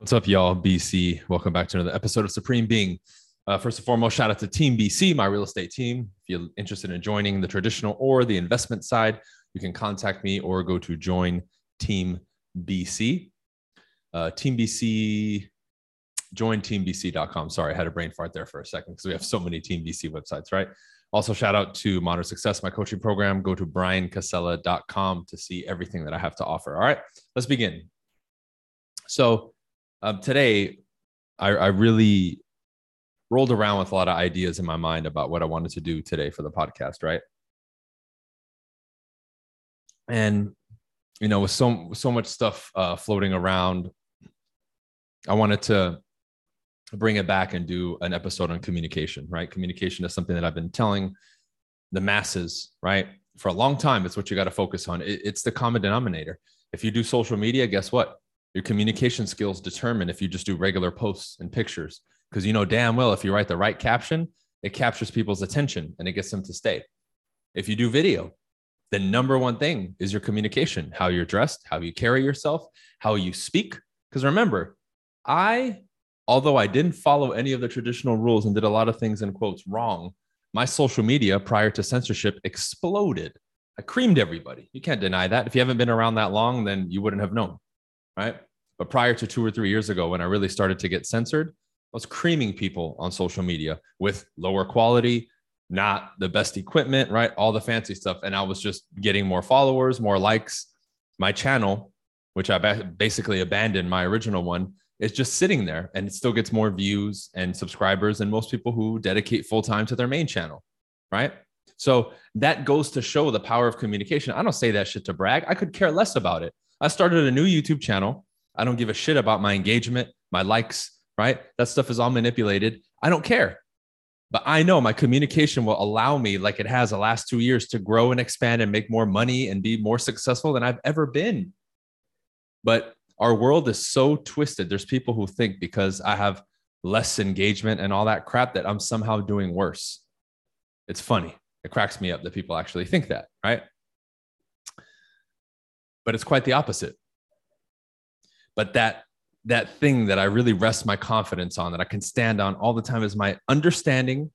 What's up, y'all? BC. Welcome back to another episode of Supreme Being. Uh, first and foremost, shout out to Team BC, my real estate team. If you're interested in joining the traditional or the investment side, you can contact me or go to join Team BC. Uh, Team BC, join teambc.com. Sorry, I had a brain fart there for a second because we have so many Team BC websites, right? Also, shout out to Modern Success, my coaching program. Go to bryancasella.com to see everything that I have to offer. All right, let's begin. So, um, today, I, I really rolled around with a lot of ideas in my mind about what I wanted to do today for the podcast, right? And you know, with so so much stuff uh, floating around, I wanted to bring it back and do an episode on communication. Right, communication is something that I've been telling the masses, right, for a long time. It's what you got to focus on. It, it's the common denominator. If you do social media, guess what? Your communication skills determine if you just do regular posts and pictures, because you know damn well if you write the right caption, it captures people's attention and it gets them to stay. If you do video, the number one thing is your communication, how you're dressed, how you carry yourself, how you speak. Because remember, I, although I didn't follow any of the traditional rules and did a lot of things in quotes wrong, my social media prior to censorship exploded. I creamed everybody. You can't deny that. If you haven't been around that long, then you wouldn't have known right? But prior to two or three years ago, when I really started to get censored, I was creaming people on social media with lower quality, not the best equipment, right? All the fancy stuff. And I was just getting more followers, more likes. My channel, which I basically abandoned my original one, is just sitting there and it still gets more views and subscribers than most people who dedicate full time to their main channel, right? So that goes to show the power of communication. I don't say that shit to brag. I could care less about it. I started a new YouTube channel. I don't give a shit about my engagement, my likes, right? That stuff is all manipulated. I don't care. But I know my communication will allow me, like it has the last two years, to grow and expand and make more money and be more successful than I've ever been. But our world is so twisted. There's people who think because I have less engagement and all that crap that I'm somehow doing worse. It's funny. It cracks me up that people actually think that, right? but it's quite the opposite. But that that thing that I really rest my confidence on, that I can stand on all the time, is my understanding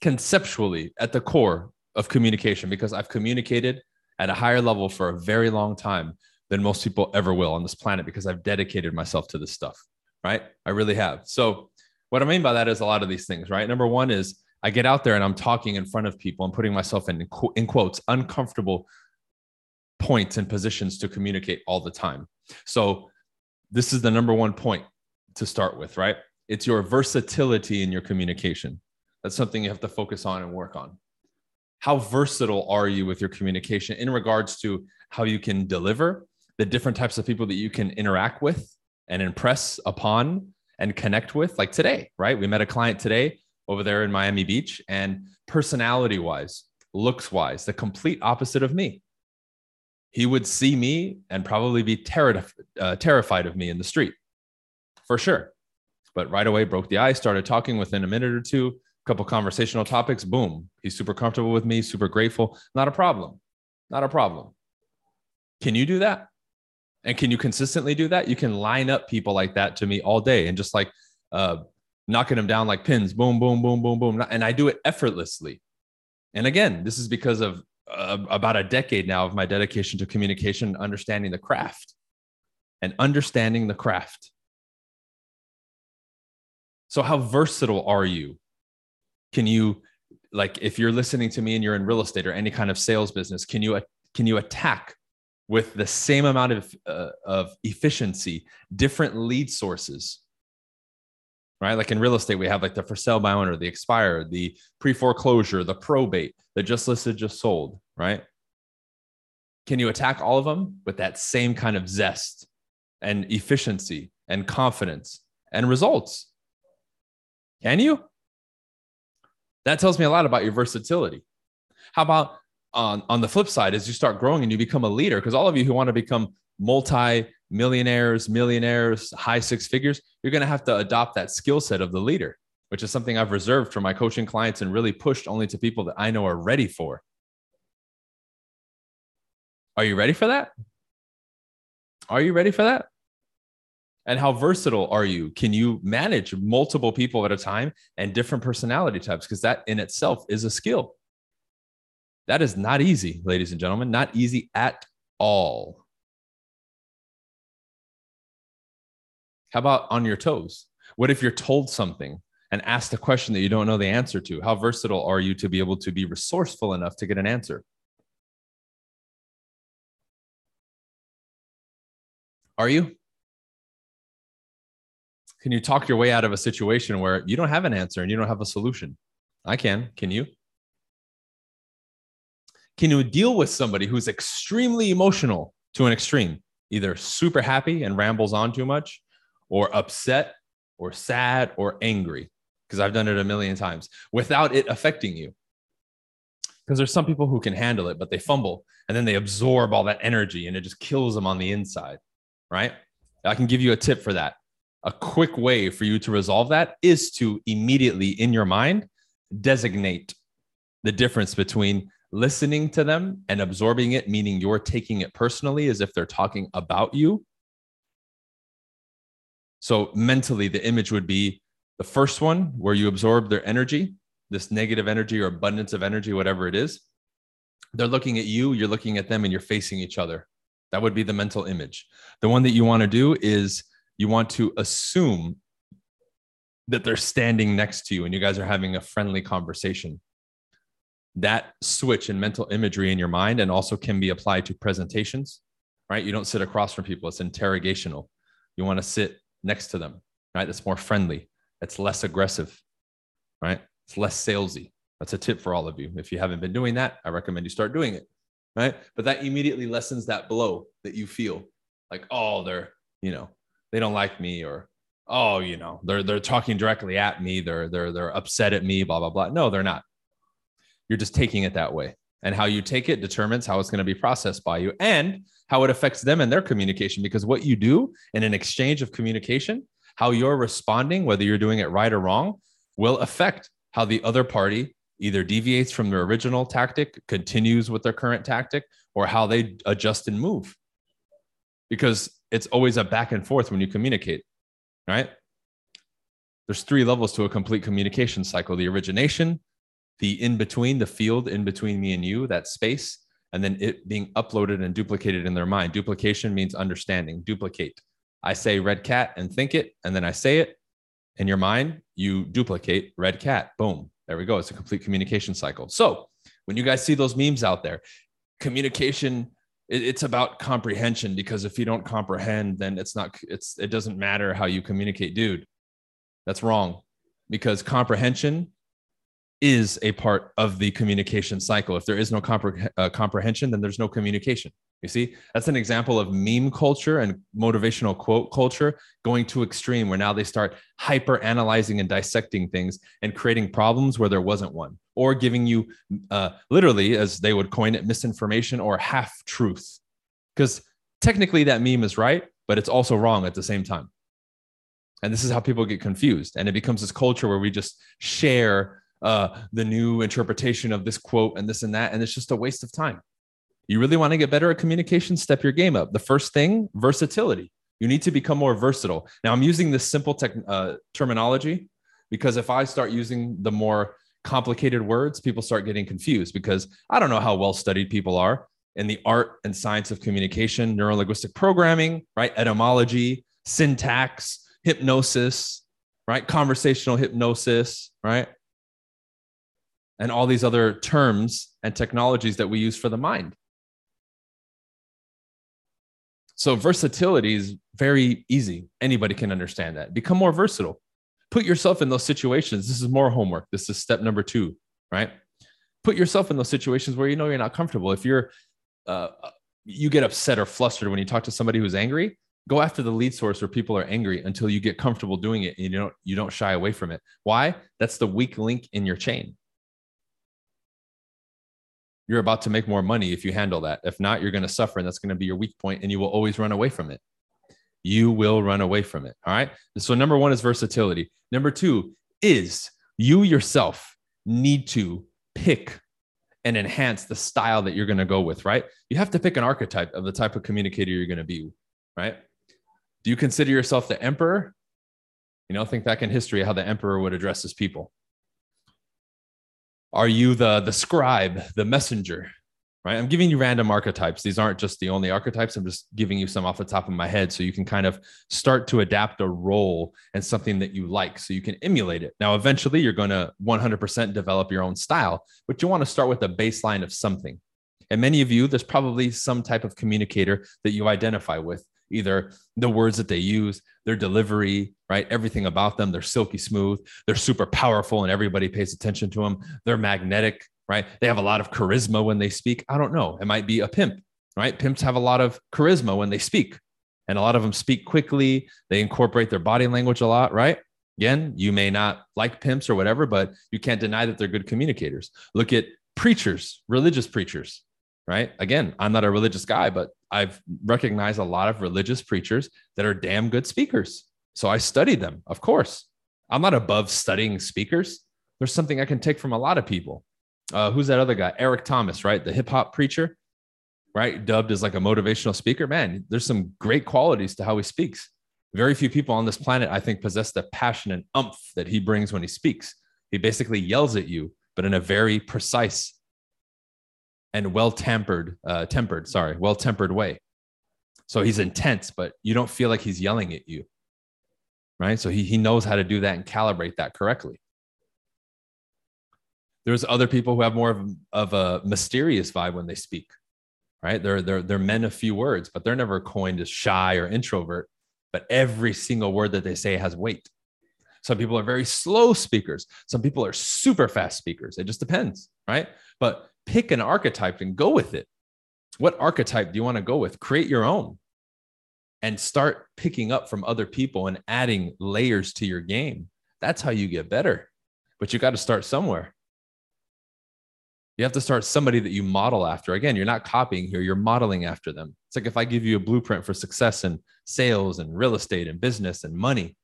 conceptually at the core of communication, because I've communicated at a higher level for a very long time than most people ever will on this planet because I've dedicated myself to this stuff, right? I really have. So, what I mean by that is a lot of these things, right? Number one is I get out there and I'm talking in front of people. I'm putting myself in, in quotes, uncomfortable points and positions to communicate all the time. So, this is the number one point to start with, right? It's your versatility in your communication. That's something you have to focus on and work on. How versatile are you with your communication in regards to how you can deliver, the different types of people that you can interact with and impress upon and connect with? Like today, right? We met a client today over there in Miami Beach, and personality wise, looks wise, the complete opposite of me he would see me and probably be ter- uh, terrified of me in the street for sure. But right away broke the ice, started talking within a minute or two, a couple conversational topics. Boom. He's super comfortable with me, super grateful. Not a problem. Not a problem. Can you do that? And can you consistently do that? You can line up people like that to me all day and just like uh, knocking them down like pins. Boom, boom, boom, boom, boom. And I do it effortlessly. And again, this is because of uh, about a decade now of my dedication to communication, understanding the craft and understanding the craft. So, how versatile are you? Can you, like, if you're listening to me and you're in real estate or any kind of sales business, can you can you attack with the same amount of uh, of efficiency different lead sources? Right? Like in real estate, we have like the for sale by owner, the expired, the pre foreclosure, the probate, the just listed, just sold, right? Can you attack all of them with that same kind of zest and efficiency and confidence and results? Can you? That tells me a lot about your versatility. How about on, on the flip side, as you start growing and you become a leader, because all of you who want to become multi millionaires, millionaires, high six figures, you're going to have to adopt that skill set of the leader, which is something I've reserved for my coaching clients and really pushed only to people that I know are ready for. Are you ready for that? Are you ready for that? And how versatile are you? Can you manage multiple people at a time and different personality types? Because that in itself is a skill. That is not easy, ladies and gentlemen, not easy at all. How about on your toes? What if you're told something and asked a question that you don't know the answer to? How versatile are you to be able to be resourceful enough to get an answer? Are you? Can you talk your way out of a situation where you don't have an answer and you don't have a solution? I can. Can you? Can you deal with somebody who's extremely emotional to an extreme, either super happy and rambles on too much, or upset, or sad, or angry? Because I've done it a million times without it affecting you. Because there's some people who can handle it, but they fumble and then they absorb all that energy and it just kills them on the inside, right? I can give you a tip for that a quick way for you to resolve that is to immediately in your mind designate the difference between listening to them and absorbing it, meaning you're taking it personally as if they're talking about you. So, mentally, the image would be the first one where you absorb their energy, this negative energy or abundance of energy, whatever it is. They're looking at you, you're looking at them, and you're facing each other. That would be the mental image. The one that you want to do is you want to assume that they're standing next to you and you guys are having a friendly conversation. That switch in mental imagery in your mind and also can be applied to presentations, right? You don't sit across from people, it's interrogational. You want to sit next to them, right? That's more friendly, it's less aggressive, right? It's less salesy. That's a tip for all of you. If you haven't been doing that, I recommend you start doing it, right? But that immediately lessens that blow that you feel like, oh, they're, you know, they don't like me or oh you know they're they're talking directly at me they're they're they're upset at me blah blah blah no they're not you're just taking it that way and how you take it determines how it's going to be processed by you and how it affects them and their communication because what you do in an exchange of communication how you're responding whether you're doing it right or wrong will affect how the other party either deviates from their original tactic continues with their current tactic or how they adjust and move because it's always a back and forth when you communicate, right? There's three levels to a complete communication cycle the origination, the in between, the field in between me and you, that space, and then it being uploaded and duplicated in their mind. Duplication means understanding, duplicate. I say red cat and think it, and then I say it in your mind, you duplicate red cat. Boom. There we go. It's a complete communication cycle. So when you guys see those memes out there, communication it's about comprehension because if you don't comprehend, then it's not, it's, it doesn't matter how you communicate, dude. That's wrong because comprehension is a part of the communication cycle. If there is no compre- uh, comprehension, then there's no communication. You see, that's an example of meme culture and motivational quote culture going to extreme, where now they start hyper analyzing and dissecting things and creating problems where there wasn't one, or giving you uh, literally, as they would coin it, misinformation or half truth. Because technically that meme is right, but it's also wrong at the same time. And this is how people get confused. And it becomes this culture where we just share uh, the new interpretation of this quote and this and that. And it's just a waste of time. You really want to get better at communication, step your game up. The first thing, versatility. You need to become more versatile. Now, I'm using this simple tech, uh, terminology because if I start using the more complicated words, people start getting confused because I don't know how well studied people are in the art and science of communication, neuro linguistic programming, right? Etymology, syntax, hypnosis, right? Conversational hypnosis, right? And all these other terms and technologies that we use for the mind. So, versatility is very easy. Anybody can understand that. Become more versatile. Put yourself in those situations. This is more homework. This is step number two, right? Put yourself in those situations where you know you're not comfortable. If you're, uh, you get upset or flustered when you talk to somebody who's angry, go after the lead source where people are angry until you get comfortable doing it and you don't you don't shy away from it. Why? That's the weak link in your chain you're about to make more money if you handle that. If not, you're going to suffer, and that's going to be your weak point, and you will always run away from it. You will run away from it. All right. So, number one is versatility. Number two is you yourself need to pick and enhance the style that you're going to go with, right? You have to pick an archetype of the type of communicator you're going to be, right? Do you consider yourself the emperor? You know, think back in history how the emperor would address his people. Are you the the scribe, the messenger? Right? I'm giving you random archetypes. These aren't just the only archetypes. I'm just giving you some off the top of my head so you can kind of start to adapt a role and something that you like so you can emulate it. Now, eventually, you're going to 100% develop your own style, but you want to start with a baseline of something. And many of you, there's probably some type of communicator that you identify with either the words that they use, their delivery, right? Everything about them. They're silky smooth. They're super powerful and everybody pays attention to them. They're magnetic, right? They have a lot of charisma when they speak. I don't know. It might be a pimp, right? Pimps have a lot of charisma when they speak, and a lot of them speak quickly. They incorporate their body language a lot, right? Again, you may not like pimps or whatever, but you can't deny that they're good communicators. Look at preachers, religious preachers, right? Again, I'm not a religious guy, but I've recognized a lot of religious preachers that are damn good speakers. So I studied them, of course. I'm not above studying speakers. There's something I can take from a lot of people. Uh, who's that other guy? Eric Thomas, right? The hip hop preacher, right? Dubbed as like a motivational speaker. Man, there's some great qualities to how he speaks. Very few people on this planet, I think, possess the passion and umph that he brings when he speaks. He basically yells at you, but in a very precise and well tempered, uh, tempered, sorry, well tempered way. So he's intense, but you don't feel like he's yelling at you. Right. So he, he knows how to do that and calibrate that correctly. There's other people who have more of, of a mysterious vibe when they speak. Right. They're, they're, they're men of few words, but they're never coined as shy or introvert. But every single word that they say has weight. Some people are very slow speakers. Some people are super fast speakers. It just depends. Right. But pick an archetype and go with it. What archetype do you want to go with? Create your own and start picking up from other people and adding layers to your game. That's how you get better. But you got to start somewhere. You have to start somebody that you model after. Again, you're not copying here, you're modeling after them. It's like if I give you a blueprint for success in sales and real estate and business and money,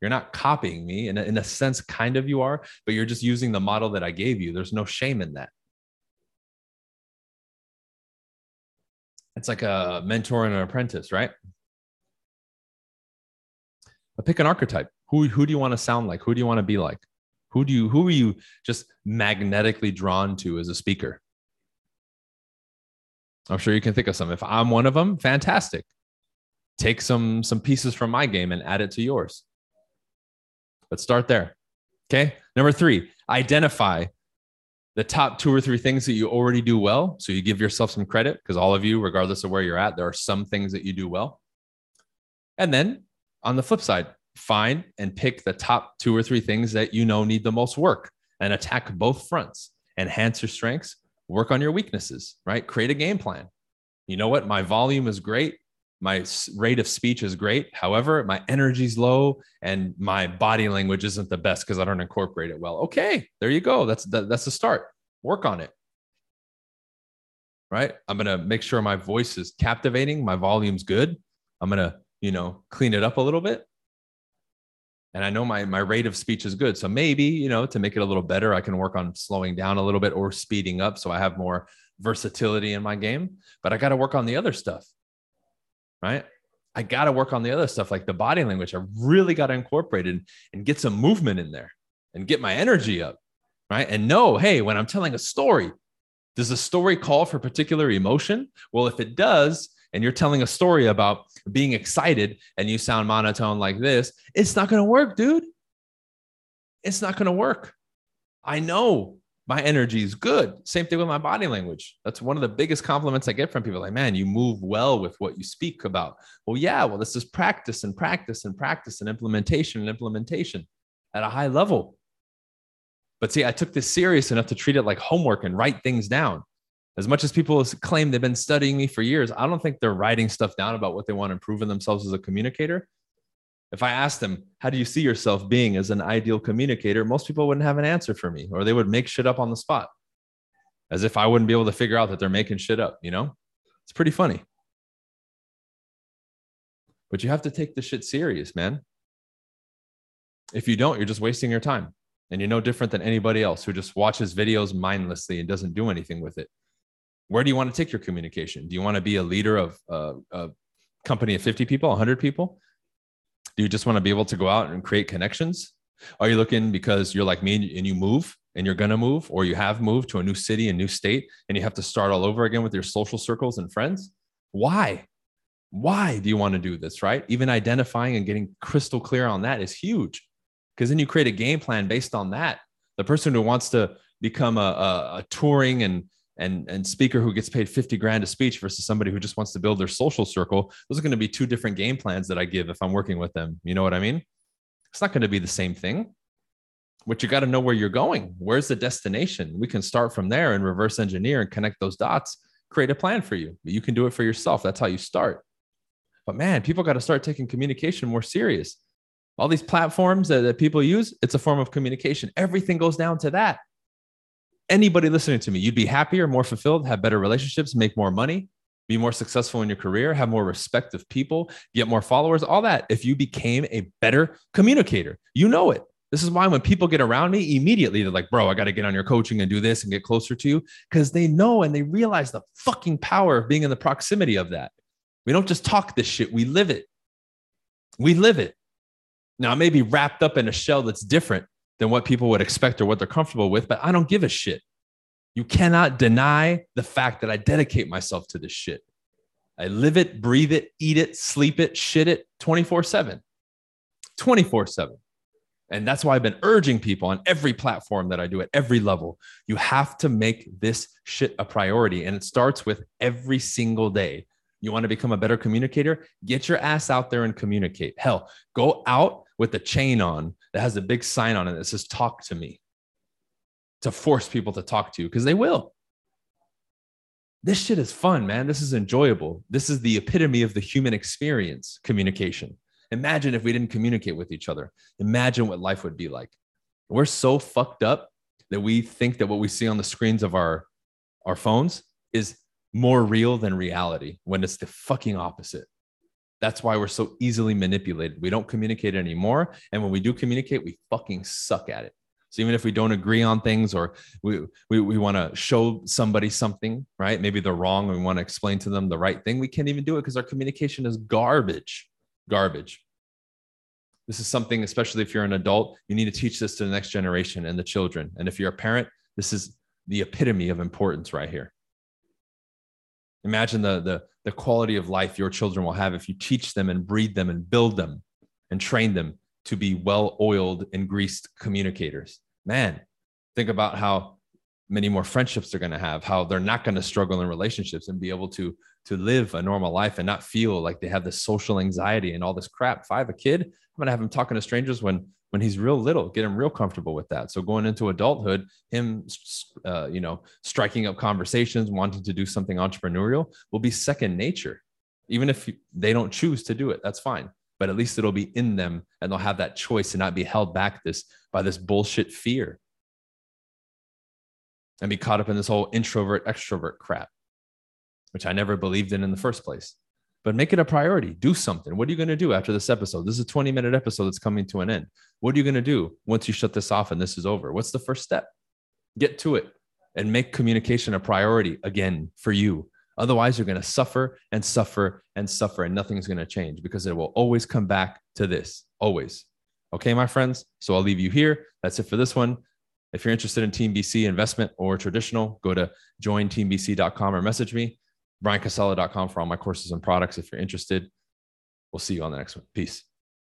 you're not copying me. And in a sense, kind of you are, but you're just using the model that I gave you. There's no shame in that. It's like a mentor and an apprentice, right? But pick an archetype. Who, who do you want to sound like? Who do you want to be like? Who do you who are you just magnetically drawn to as a speaker? I'm sure you can think of some. If I'm one of them, fantastic. Take some some pieces from my game and add it to yours. Let's start there. Okay. Number three, identify the top two or three things that you already do well. So you give yourself some credit because all of you, regardless of where you're at, there are some things that you do well. And then on the flip side, find and pick the top two or three things that you know need the most work and attack both fronts. Enhance your strengths, work on your weaknesses, right? Create a game plan. You know what? My volume is great. My rate of speech is great. However, my energy's low and my body language isn't the best because I don't incorporate it well. Okay, there you go. That's that, that's the start. Work on it. Right? I'm to make sure my voice is captivating, my volume's good. I'm to, you know, clean it up a little bit. And I know my my rate of speech is good. So maybe, you know, to make it a little better, I can work on slowing down a little bit or speeding up so I have more versatility in my game. But I got to work on the other stuff right? I got to work on the other stuff like the body language. I really got to incorporate it and, get some movement in there and get my energy up, right? And know, hey, when I'm telling a story, does the story call for particular emotion? Well, if it does, and you're telling a story about being excited and you sound monotone like this, it's not going to work, dude. It's not going to work. I know my energy is good. Same thing with my body language. That's one of the biggest compliments I get from people like, man, you move well with what you speak about. Well, yeah, well, this is practice and practice and practice and implementation and implementation at a high level. But see, I took this serious enough to treat it like homework and write things down. As much as people claim they've been studying me for years, I don't think they're writing stuff down about what they want to improve in themselves as a communicator. If I asked them, how do you see yourself being as an ideal communicator? Most people wouldn't have an answer for me, or they would make shit up on the spot as if I wouldn't be able to figure out that they're making shit up, you know? It's pretty funny. But you have to take the shit serious, man. If you don't, you're just wasting your time. And you're no different than anybody else who just watches videos mindlessly and doesn't do anything with it. Where do you want to take your communication? Do you want to be a leader of uh, a company of 50 people, 100 people? Do you just want to be able to go out and create connections? Are you looking because you're like me and you move and you're going to move or you have moved to a new city and new state and you have to start all over again with your social circles and friends? Why? Why do you want to do this, right? Even identifying and getting crystal clear on that is huge because then you create a game plan based on that. The person who wants to become a, a, a touring and and and speaker who gets paid 50 grand a speech versus somebody who just wants to build their social circle those are going to be two different game plans that i give if i'm working with them. You know what i mean? It's not going to be the same thing but you got to know where you're going. Where's the destination? We can start from there and reverse engineer and connect those dots create a plan for you. You can do it for yourself. That's how you start. But man people got to start taking communication more serious. All these platforms that, that people use it's a form of communication. Everything goes down to that anybody listening to me, you'd be happier, more fulfilled, have better relationships, make more money, be more successful in your career, have more respect of people, get more followers, all that. If you became a better communicator, you know it. This is why when people get around me, immediately they're like, bro, I got to get on your coaching and do this and get closer to you because they know and they realize the fucking power of being in the proximity of that. We don't just talk this shit, we live it. We live it. Now, it may be wrapped up in a shell that's different, than what people would expect or what they're comfortable with, but I don't give a shit. You cannot deny the fact that I dedicate myself to this shit. I live it, breathe it, eat it, sleep it, shit it 24 7. 24 7. And that's why I've been urging people on every platform that I do at every level. You have to make this shit a priority. And it starts with every single day. You want to become a better communicator? Get your ass out there and communicate. Hell, go out with the chain on that has a big sign on it that says, Talk to me, to force people to talk to you because they will. This shit is fun, man. This is enjoyable. This is the epitome of the human experience communication. Imagine if we didn't communicate with each other. Imagine what life would be like. We're so fucked up that we think that what we see on the screens of our, our phones is more real than reality when it's the fucking opposite. That's why we're so easily manipulated. We don't communicate anymore. And when we do communicate, we fucking suck at it. So even if we don't agree on things or we, we, we want to show somebody something, right? Maybe they're wrong and we want to explain to them the right thing, we can't even do it because our communication is garbage. Garbage. This is something, especially if you're an adult, you need to teach this to the next generation and the children. And if you're a parent, this is the epitome of importance right here. Imagine the, the, the quality of life your children will have if you teach them and breed them and build them and train them to be well oiled and greased communicators. Man, think about how many more friendships they're going to have, how they're not going to struggle in relationships and be able to, to live a normal life and not feel like they have this social anxiety and all this crap. If I have a kid, I'm going to have him talking to strangers when when he's real little, get him real comfortable with that. So going into adulthood, him, uh, you know, striking up conversations, wanting to do something entrepreneurial will be second nature. Even if they don't choose to do it, that's fine. But at least it'll be in them and they'll have that choice and not be held back this by this bullshit fear and be caught up in this whole introvert extrovert crap, which I never believed in in the first place but make it a priority. Do something. What are you going to do after this episode? This is a 20 minute episode that's coming to an end. What are you going to do once you shut this off and this is over? What's the first step? Get to it and make communication a priority again for you. Otherwise, you're going to suffer and suffer and suffer, and nothing's going to change because it will always come back to this. Always. Okay, my friends. So I'll leave you here. That's it for this one. If you're interested in Team BC investment or traditional, go to jointeambc.com or message me bryancasella.com for all my courses and products if you're interested. We'll see you on the next one. Peace.